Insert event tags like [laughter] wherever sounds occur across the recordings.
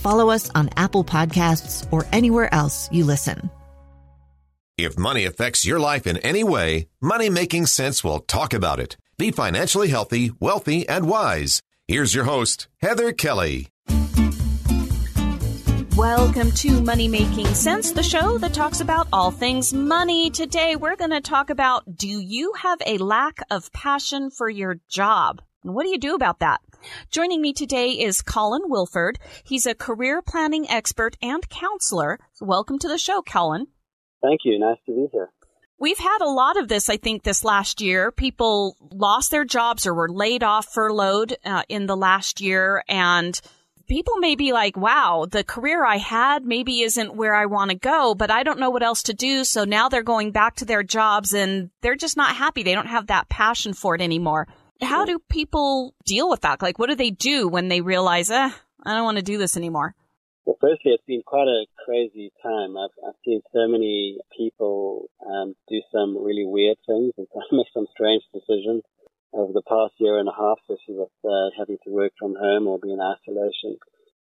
follow us on Apple Podcasts, or anywhere else you listen. If money affects your life in any way, Money Making Sense will talk about it. Be financially healthy, wealthy, and wise. Here's your host, Heather Kelly. Welcome to Money Making Sense, the show that talks about all things money. Today we're going to talk about do you have a lack of passion for your job? And what do you do about that? Joining me today is Colin Wilford. He's a career planning expert and counselor. Welcome to the show, Colin. Thank you. Nice to be here. We've had a lot of this, I think, this last year. People lost their jobs or were laid off, furloughed uh, in the last year. And people may be like, wow, the career I had maybe isn't where I want to go, but I don't know what else to do. So now they're going back to their jobs and they're just not happy. They don't have that passion for it anymore. How do people deal with that? Like, what do they do when they realize, eh, I don't want to do this anymore? Well, firstly, it's been quite a crazy time. I've, I've seen so many people um, do some really weird things and [laughs] make some strange decisions over the past year and a half, especially with uh, having to work from home or be in isolation.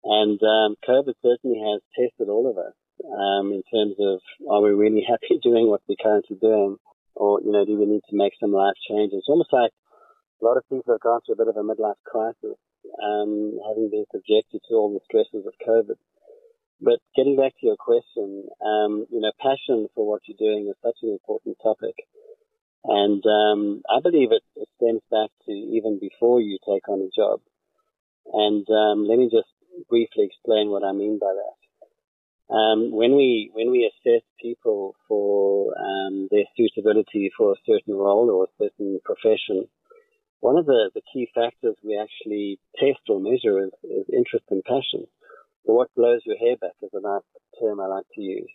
And um, COVID certainly has tested all of us um, in terms of are we really [laughs] happy doing what we're currently doing, or you know, do we need to make some life changes? It's almost like a lot of people have gone through a bit of a midlife crisis, um, having been subjected to all the stresses of COVID. But getting back to your question, um, you know, passion for what you're doing is such an important topic. And um, I believe it, it stems back to even before you take on a job. And um, let me just briefly explain what I mean by that. Um, when we when we assess people for um, their suitability for a certain role or a certain profession, one of the, the key factors we actually test or measure is, is interest and passion. So what blows your hair back is a nice term I like to use.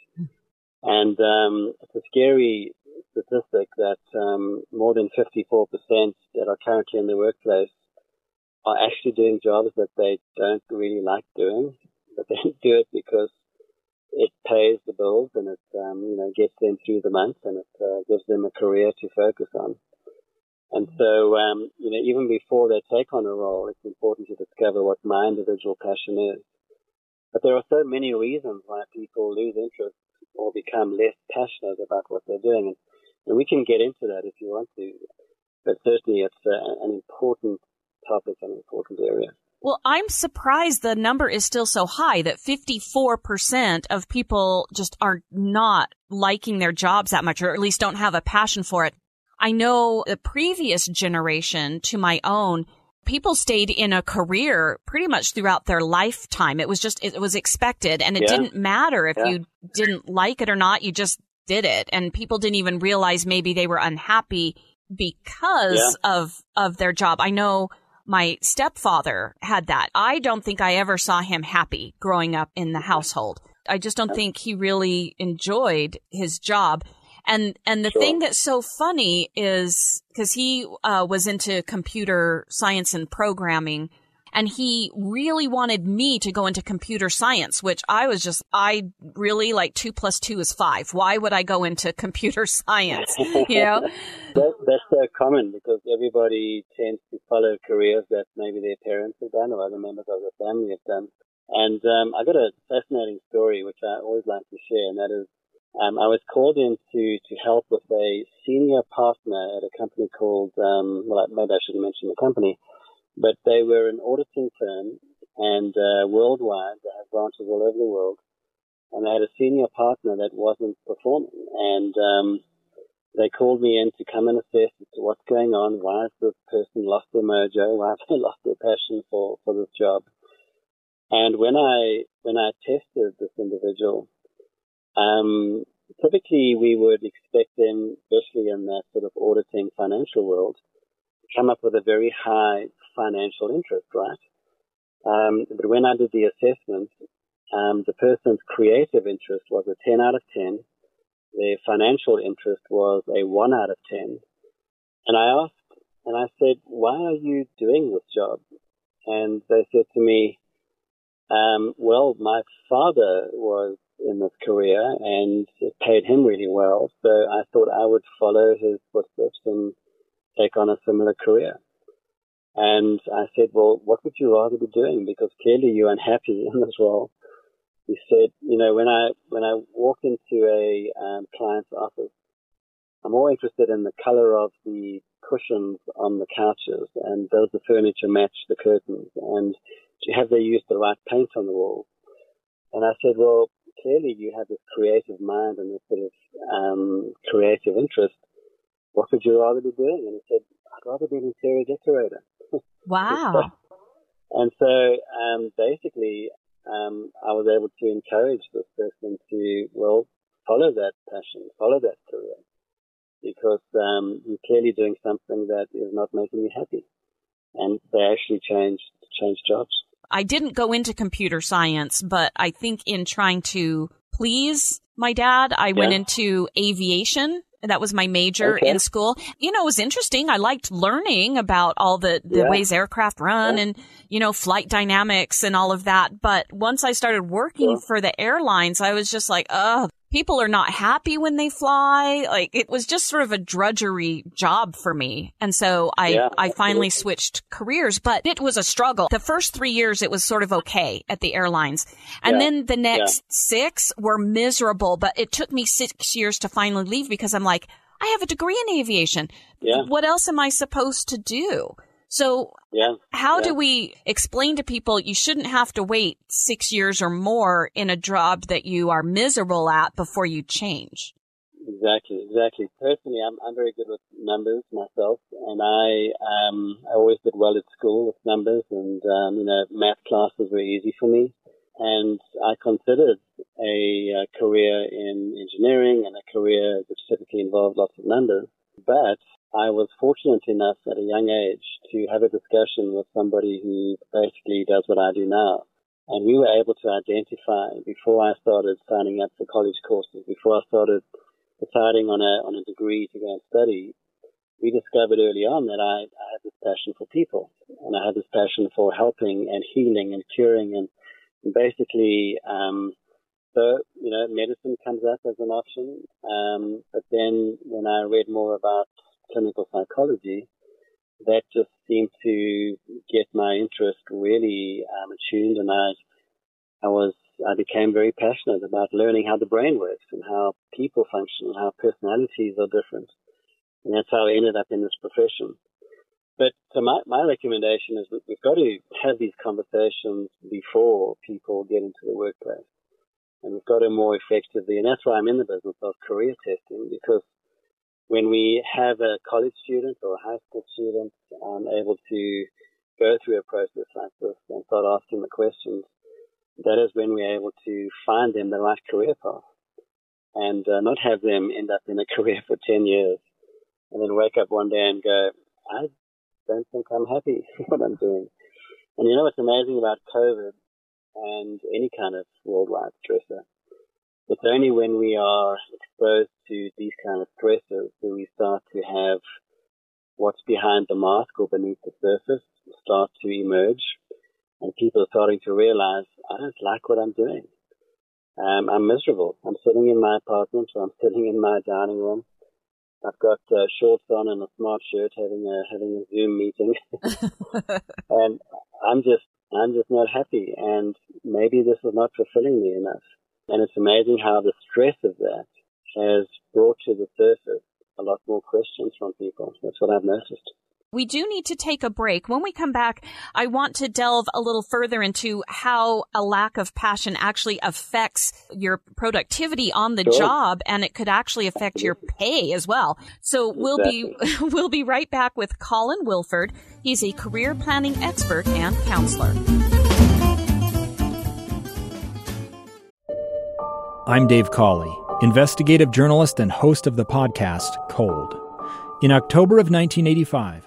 And um, it's a scary statistic that um, more than 54% that are currently in the workplace are actually doing jobs that they don't really like doing, but they [laughs] do it because it pays the bills and it um, you know gets them through the month and it uh, gives them a career to focus on. And so, um, you know, even before they take on a role, it's important to discover what my individual passion is. But there are so many reasons why people lose interest or become less passionate about what they're doing. And, and we can get into that if you want to. But certainly it's uh, an important topic, an important area. Well, I'm surprised the number is still so high that 54% of people just are not liking their jobs that much, or at least don't have a passion for it. I know the previous generation to my own, people stayed in a career pretty much throughout their lifetime. It was just, it was expected and it yeah. didn't matter if yeah. you didn't like it or not. You just did it. And people didn't even realize maybe they were unhappy because yeah. of, of their job. I know my stepfather had that. I don't think I ever saw him happy growing up in the household. I just don't think he really enjoyed his job. And and the sure. thing that's so funny is because he uh, was into computer science and programming, and he really wanted me to go into computer science, which I was just I really like two plus two is five. Why would I go into computer [laughs] science? You know, [laughs] that, that's so common because everybody tends to follow careers that maybe their parents have done or other members of the family have done. And um, I got a fascinating story which I always like to share, and that is um, I was called in to, to help with a senior partner at a company called, um, well, maybe I shouldn't mention the company, but they were an auditing firm and uh, worldwide, they have branches all over the world. and they had a senior partner that wasn't performing, and um, they called me in to come and assess what's going on. Why has this person lost their mojo? [laughs] Why have they lost their passion for for this job? And when I when I tested this individual, um, typically we would expect them, especially in that sort of auditing financial world, to come up with a very high financial interest, right? Um, but when I did the assessment, um, the person's creative interest was a 10 out of 10. Their financial interest was a 1 out of 10. And I asked, and I said, why are you doing this job? And they said to me, um, well, my father was in this career and it paid him really well. So I thought I would follow his footsteps and take on a similar career. And I said, well, what would you rather be doing? Because clearly you're unhappy [laughs] in this role. He said, you know, when I, when I walk into a um, client's office, I'm more interested in the color of the cushions on the couches and does the furniture match the curtains and have they used the right paint on the wall? And I said, well, clearly you have this creative mind and this sort of um, creative interest. What would you rather be doing? And he said, I'd rather be an interior decorator. [laughs] Wow. [laughs] and so um, basically, um, I was able to encourage this person to, well, follow that passion, follow that career, because um, you're clearly doing something that is not making you happy. And they actually changed changed jobs. I didn't go into computer science, but I think in trying to please my dad, I yeah. went into aviation. That was my major okay. in school. You know, it was interesting. I liked learning about all the, the yeah. ways aircraft run yeah. and, you know, flight dynamics and all of that. But once I started working for the airlines, I was just like, oh, people are not happy when they fly. Like it was just sort of a drudgery job for me. And so I, yeah, I finally switched careers, but it was a struggle. The first three years, it was sort of okay at the airlines. And yeah, then the next yeah. six were miserable, but it took me six years to finally leave because I'm like, I have a degree in aviation. What else am I supposed to do? So yeah, how yeah. do we explain to people you shouldn't have to wait six years or more in a job that you are miserable at before you change? Exactly, exactly. Personally, I'm, I'm very good with numbers myself, and I um, I always did well at school with numbers, and um, you know, math classes were easy for me. And I considered a, a career in engineering and a career which typically involved lots of numbers. But I was fortunate enough at a young age to have a discussion with somebody who basically does what I do now. And we were able to identify before I started signing up for college courses, before I started deciding on a, on a degree to go and study, we discovered early on that I, I had this passion for people and I had this passion for helping and healing and curing and, and basically, um, so, you know, medicine comes up as an option. Um, but then when I read more about clinical psychology, that just seemed to get my interest really um, attuned, and I, I was, I became very passionate about learning how the brain works and how people function and how personalities are different, and that's how I ended up in this profession. But so my, my recommendation is that we've got to have these conversations before people get into the workplace. And we've got to more effectively, and that's why I'm in the business of career testing, because when we have a college student or a high school student um, able to go through a process like this and start asking the questions, that is when we're able to find them the right career path and uh, not have them end up in a [laughs] career for 10 years and then wake up one day and go, I don't think I'm happy [laughs] with what I'm doing. And you know what's amazing about COVID and any kind of worldwide stressor it's only when we are exposed to these kind of stresses do we start to have what's behind the mask or beneath the surface start to emerge. And people are starting to realize, I don't like what I'm doing. Um, I'm miserable. I'm sitting in my apartment or I'm sitting in my dining room. I've got uh, shorts on and a smart shirt having a, having a Zoom meeting. [laughs] and I'm just, I'm just not happy. And maybe this is not fulfilling me enough. And it's amazing how the stress of that has brought to the surface a lot more questions from people. That's what I've noticed. We do need to take a break. When we come back, I want to delve a little further into how a lack of passion actually affects your productivity on the sure. job and it could actually affect your pay as well. So we'll be [laughs] we'll be right back with Colin Wilford. He's a career planning expert and counselor. I'm Dave Cawley, investigative journalist and host of the podcast Cold. In October of 1985,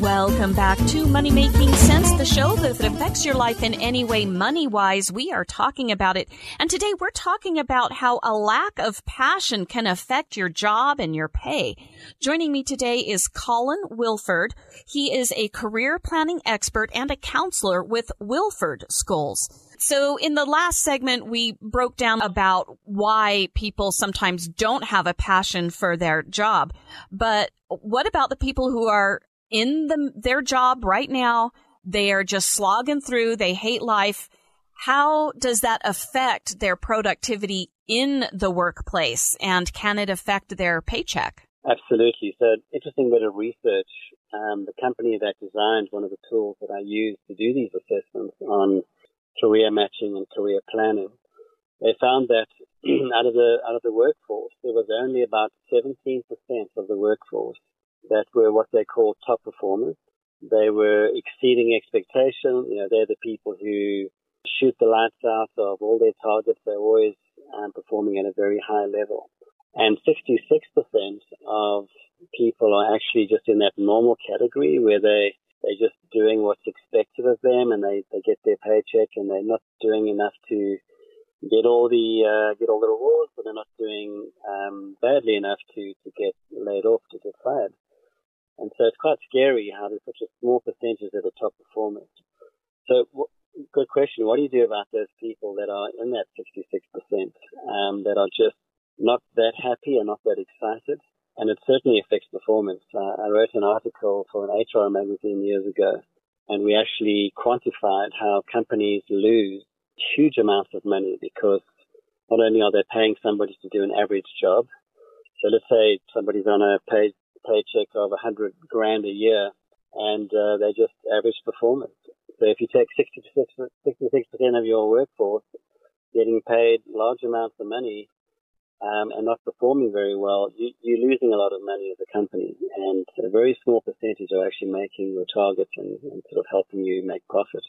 Welcome back to Money Making Sense, the show that if it affects your life in any way money wise. We are talking about it. And today we're talking about how a lack of passion can affect your job and your pay. Joining me today is Colin Wilford. He is a career planning expert and a counselor with Wilford Schools. So in the last segment, we broke down about why people sometimes don't have a passion for their job. But what about the people who are in the, their job right now. They are just slogging through. They hate life. How does that affect their productivity in the workplace? And can it affect their paycheck? Absolutely. So, interesting bit of research. Um, the company that designed one of the tools that I use to do these assessments on career matching and career planning, they found that [clears throat] out of the out of the workforce, there was only about 17% of the workforce that were what they call top performers. They were exceeding expectation. You know, they're the people who shoot the lights out of all their targets. They're always um, performing at a very high level. And 66% of people are actually just in that normal category where they, they're just doing what's expected of them and they, they get their paycheck and they're not doing enough to get all the uh, get all the rewards, but they're not doing um, badly enough to, to get laid off, to get fired. And so it's quite scary how there's such a small percentage of the top performers. So, good question. What do you do about those people that are in that 66% um, that are just not that happy and not that excited? And it certainly affects performance. Uh, I wrote an article for an HR magazine years ago, and we actually quantified how companies lose huge amounts of money because not only are they paying somebody to do an average job, so let's say somebody's on a paid paycheck of a hundred grand a year, and uh, they're just average performers. So if you take 66 percent of your workforce getting paid large amounts of money um, and not performing very well, you, you're losing a lot of money as a company, and a very small percentage are actually making your targets and, and sort of helping you make profit.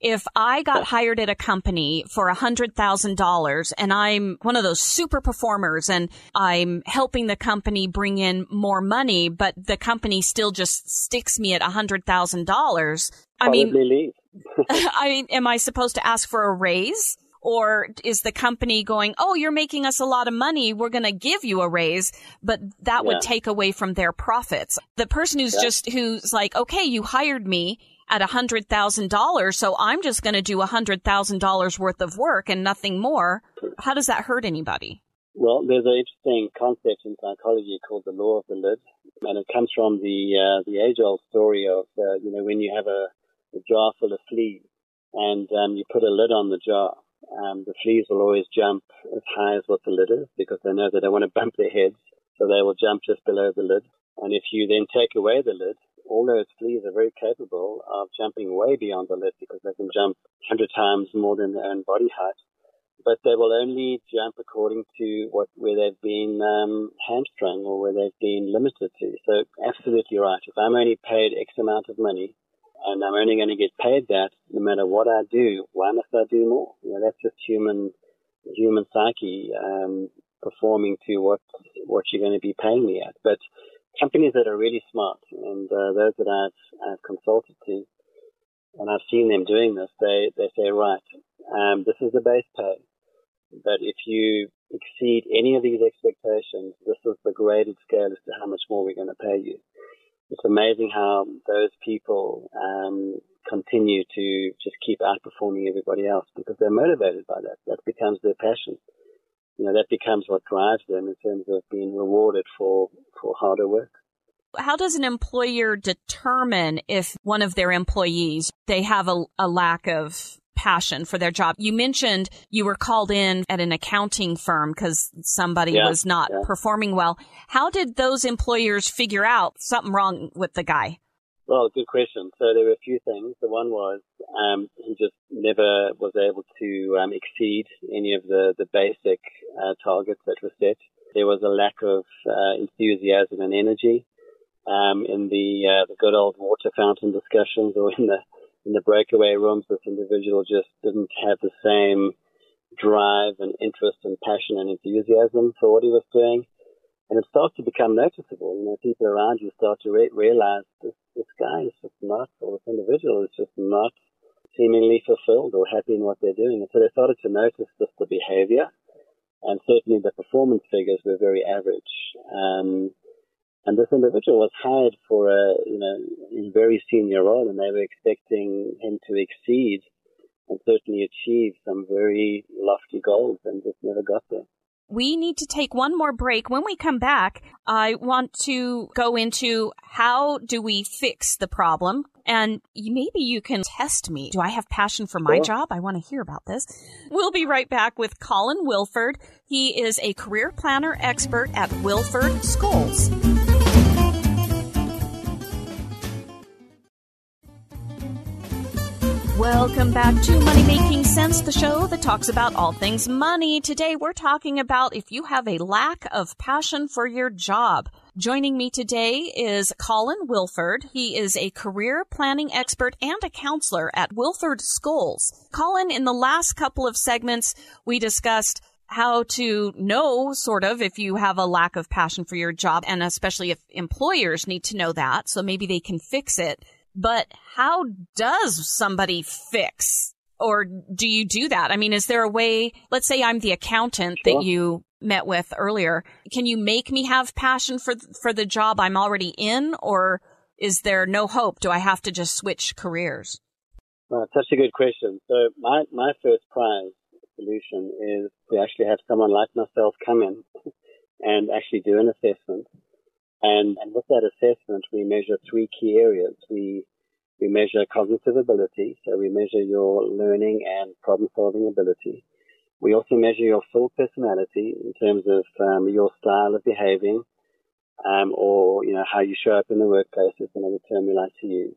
If I got hired at a company for a hundred thousand dollars and I'm one of those super performers and I'm helping the company bring in more money, but the company still just sticks me at a hundred thousand dollars. I mean, [laughs] I mean, am I supposed to ask for a raise? Or is the company going, oh, you're making us a lot of money. We're going to give you a raise, but that yeah. would take away from their profits. The person who's yeah. just, who's like, okay, you hired me at $100,000, so I'm just going to do $100,000 worth of work and nothing more. How does that hurt anybody? Well, there's an interesting concept in psychology called the law of the lid, and it comes from the uh, the age-old story of uh, you know when you have a, a jar full of fleas and um, you put a lid on the jar, um, the fleas will always jump as high as what the lid is because they know they want to bump their heads, so they will jump just below the lid. And if you then take away the lid, all those fleas are very capable of jumping way beyond the lid because they can jump 100 times more than their own body height. But they will only jump according to what where they've been um, hamstrung or where they've been limited to. So absolutely right. If I'm only paid X amount of money and I'm only going to get paid that no matter what I do. Why must I do more? You know, that's just human, human psyche, um, performing to what, what you're going to be paying me at. But companies that are really smart and, uh, those that I've, I've consulted to, and I've seen them doing this, they, they say, right, um, this is the base pay. But if you exceed any of these expectations, this is the graded scale as to how much more we're going to pay you it's amazing how those people um, continue to just keep outperforming everybody else because they're motivated by that. That becomes their passion. You know, that becomes what drives them in terms of being rewarded for, for harder work. How does an employer determine if one of their employees, they have a, a lack of passion for their job. You mentioned you were called in at an accounting firm because somebody yeah, was not yeah. performing well. How did those employers figure out something wrong with the guy? Well, good question. So there were a few things. The one was um, he just never was able to um, exceed any of the the basic uh, targets that were set. There was a lack of uh, enthusiasm and energy um, in the uh, the good old water fountain discussions or in the in the breakaway rooms, this individual just didn't have the same drive and interest and passion and enthusiasm for what he was doing. And it starts to become noticeable. You know, people around you start to re- realize this, this guy is just not, or this individual is just not seemingly fulfilled or happy in what they're doing. And so they started to notice just the behavior. And certainly the performance figures were very average. Um, and this individual was hired for a, you know, very senior role and they were expecting him to exceed and certainly achieve some very lofty goals and just never got there. We need to take one more break. When we come back, I want to go into how do we fix the problem? And maybe you can test me. Do I have passion for my Sure. job? I want to hear about this. We'll be right back with Colin Wilford. He is a career planner expert at Wilford Schools. Welcome back to Money Making Sense, the show that talks about all things money. Today we're talking about if you have a lack of passion for your job. Joining me today is Colin Wilford. He is a career planning expert and a counselor at Wilford Schools. Colin, in the last couple of segments, we discussed how to know sort of if you have a lack of passion for your job and especially if employers need to know that so maybe they can fix it. But how does somebody fix or do you do that? I mean, is there a way, let's say I'm the accountant Sure. that you met with earlier. Can you make me have passion for for the job I'm already in or is there no hope? Do I have to just switch careers? Well, such a good question. So my, my first prize solution is to actually have someone like myself come in [laughs] and actually do an assessment. And, and with that assessment, we measure three key areas. We, we measure cognitive ability. So we measure your learning and problem solving ability. We also measure your full personality in terms of um, your style of behaving, um, or you know how you show up in the workplace is another term we like to use.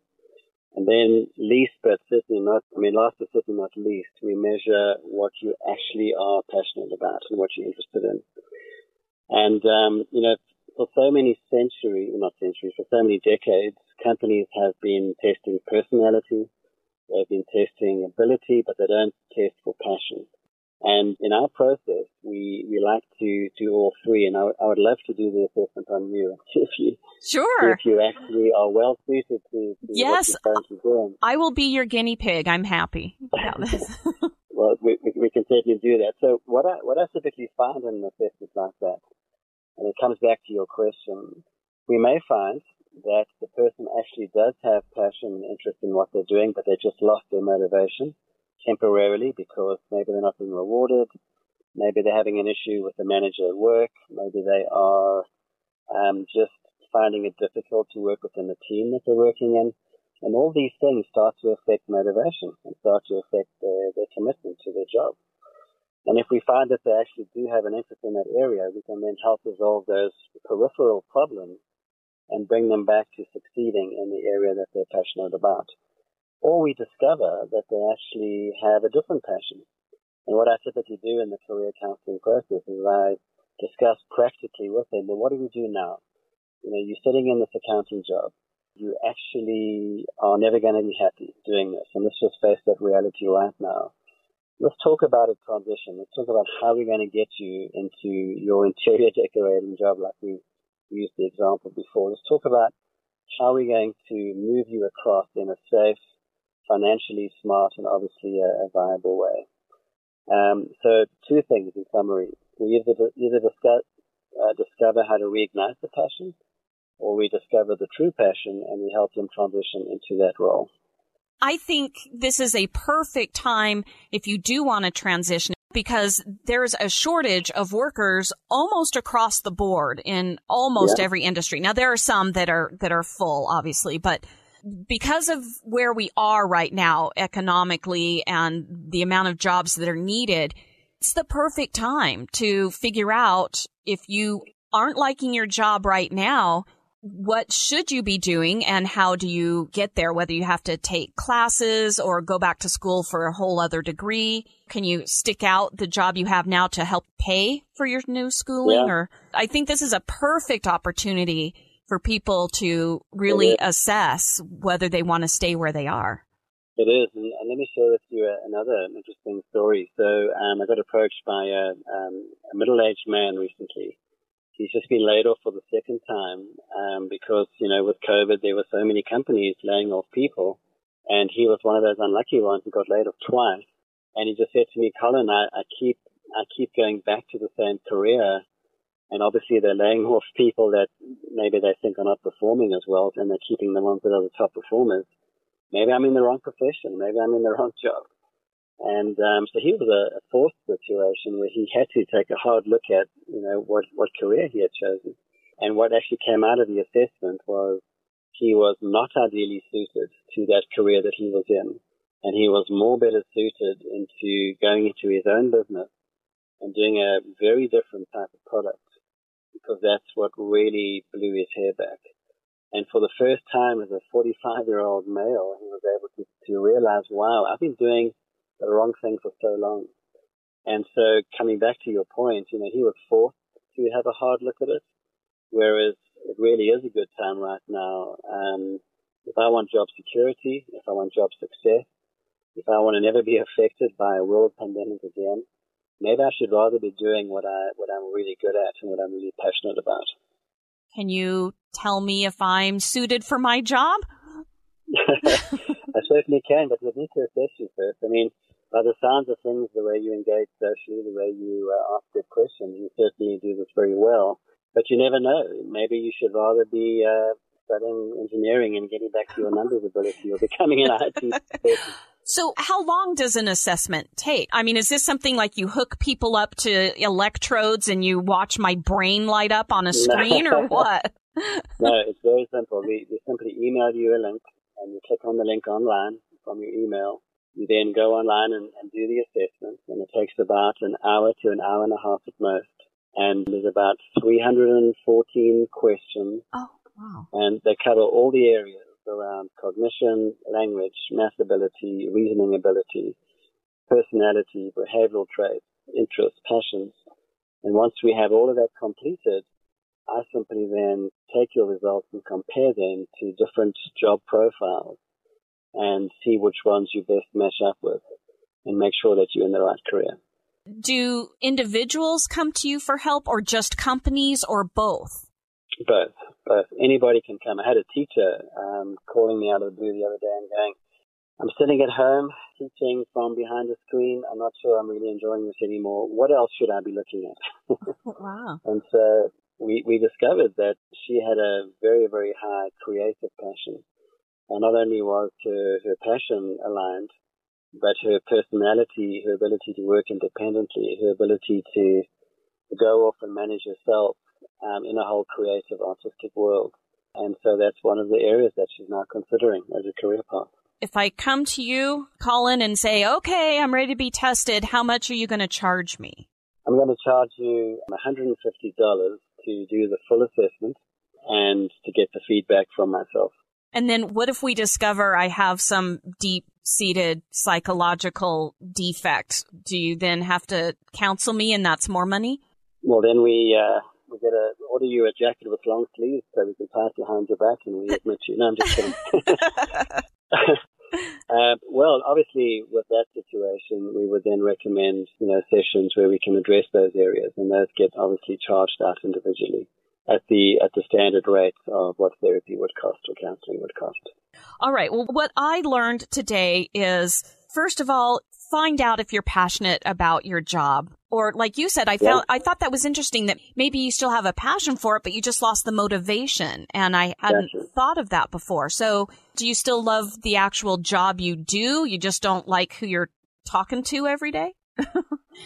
And then least but certainly not, I mean last but certainly not least, we measure what you actually are passionate about and what you're interested in. And, um, you know, for so many centuries, not centuries, for so many decades, companies have been testing personality, they've been testing ability, but they don't test for passion. And in our process, we, we like to do all three. And I, I would love to do the assessment on you [laughs] if you, Sure. if you actually are well suited to, to Yes. what you're currently doing. I will be your guinea pig. I'm happy about this. [laughs] [laughs] Well, we, we, we can certainly do that. So what I, what I typically find in an assessment like that, and it comes back to your question, we may find that the person actually does have passion and interest in what they're doing, but they just lost their motivation temporarily because maybe they're not being rewarded, maybe they're having an issue with the manager at work, maybe they are um, just finding it difficult to work within the team that they're working in. And all these things start to affect motivation and start to affect their, their commitment to their job. And if we find that they actually do have an interest in that area, we can then help resolve those peripheral problems and bring them back to succeeding in the area that they're passionate about. Or we discover that they actually have a different passion. And what I typically do in the career counseling process is I discuss practically with them, well, what do we do now? You know, you're sitting in this accounting job. you actually are never going to be happy doing this. And let's just face that reality right now. Let's talk about a transition. Let's talk about how we're going to get you into your interior decorating job like we used the example before. Let's talk about how we're going to move you across in a safe, financially smart, and obviously a, a viable way. Um, so two things in summary. We either, either discuss, uh, discover how to reignite the passion or we discover the true passion and we help them transition into that role. I think this is a perfect time if you do want to transition because there's a shortage of workers almost across the board in almost yeah. every industry. Now there are some that are that are full obviously, but because of where we are right now economically and the amount of jobs that are needed, it's the perfect time to figure out if you aren't liking your job right now, what should you be doing and how do you get there? Whether you have to take classes or go back to school for a whole other degree. Can you stick out the job you have now to help pay for your new schooling? Yeah. Or I think this is a perfect opportunity for people to really assess whether they want to stay where they are. It is, and, and let me share with you another interesting story. So um, I got approached by a, um, a middle-aged man recently he's just been laid off for the second time um, because you know with COVID there were so many companies laying off people, and he was one of those unlucky ones who got laid off twice. And he just said to me, Colin, I, I keep I keep going back to the same career, and obviously they're laying [laughs] off people that maybe they think are not performing as well, and they're keeping the ones that are the top performers. Maybe I'm in the wrong profession. Maybe I'm in the wrong job. And um, so he was a, a forced situation where he had to take a hard look at, you know, what, what career he had chosen. And what actually came out of the assessment was he was not ideally suited to that career that he was in. And he was more better suited into going into his own business and doing a very different type of product because that's what really blew his hair back. And for the first time as a 45 year old male, he was able to, to realize, wow, I've been doing the wrong thing for so long. And so coming back to your point, you know, he was forced to have a hard look at it, whereas it really is a good time right now. Um, if I want job security, if I want job success, if I want to never be affected by a world pandemic again, maybe I should rather be doing what I what I'm really good at and what I'm really passionate about. Can you tell me if I'm suited for my job? [laughs] I certainly can, but we need to assess you first. I mean, by the sounds of things, the way you engage socially, the way you uh, ask good questions, you certainly do this very well. But you never know. Maybe you should rather be uh, studying engineering and getting back to your numbers ability or becoming an IT person. [laughs] So how long does an assessment take? I mean, is this something like you hook people up to electrodes and you watch my brain light up on a screen or [laughs] what? no, it's very simple. We, we simply email you a link and you click on the link online from your email you then go online and, and do the assessment, and it takes about an hour to an hour and a half at most. And there's about 314 questions. Oh, wow. And they cover all the areas around cognition, language, math ability, reasoning ability, personality, behavioral traits, interests, passions. And once we have all of that completed, I simply then take your results and compare them to different job profiles and see which ones you best match up with and make sure that you're in the right career. Do individuals come to you for help or just companies or both? Both. Both. Anybody can come. I had a teacher um, calling me out of the blue the other day and going, I'm sitting at home teaching from behind a screen. I'm not sure I'm really enjoying this anymore. What else should I be looking at? [laughs] wow. And so we, we discovered that she had a very, very high creative passion. And not only was her, her passion aligned, but her personality, her ability to work independently, her ability to go off and manage herself um, in a whole creative, artistic world. And so that's one of the areas that she's now considering as a career path. If I come to you, Colin, and say, okay, I'm ready to be tested, how much are you going to charge me? I'm going to charge you $150 to do the full assessment and to get the feedback from myself. And then what if we discover I have some deep seated psychological defect? Do you then have to counsel me and that's more money? Well, then we, uh, we'll get a order you a jacket with long sleeves so we can tie behind your back and we admit you. No, I'm just kidding. [laughs] [laughs] uh, well, obviously, with that situation, we would then recommend you know sessions where we can address those areas, and those get obviously charged out individually at the at the standard rate of what therapy would cost or counseling would cost. All right. Well, what I learned today is first of all, find out if you're passionate about your job. Or like you said, I found, I thought that was interesting that maybe you still have a passion for it, but you just lost the motivation. And I hadn't Gotcha. thought of that before. So do you still love the actual job you do? You just don't like who you're talking to every day?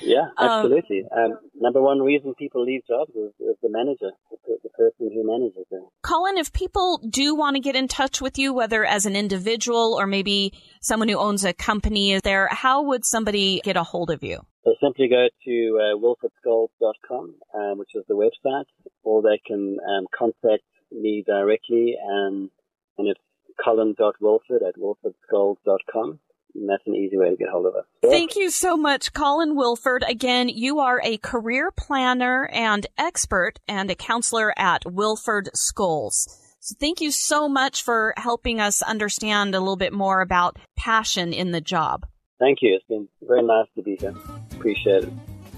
Yeah, [laughs] Um, absolutely. Um, number one reason people leave jobs is, is the manager, the, the person who manages them. Colin, if people do want to get in touch with you, whether as an individual or maybe someone who owns a company is there, how would somebody get a hold of you? So simply go to uh, wilfordschools.com, um, which is the website, or they can um, contact me directly, um, and it's colin.wilford at wilfordschools.com. And that's an easy way to get hold of us. Thank you so much, Colin Wilford. Again, you are a career planner and expert and a counselor at Wilford Schools. So thank you so much for helping us understand a little bit more about passion in the job. Thank you. It's been very nice to be here. Appreciate it.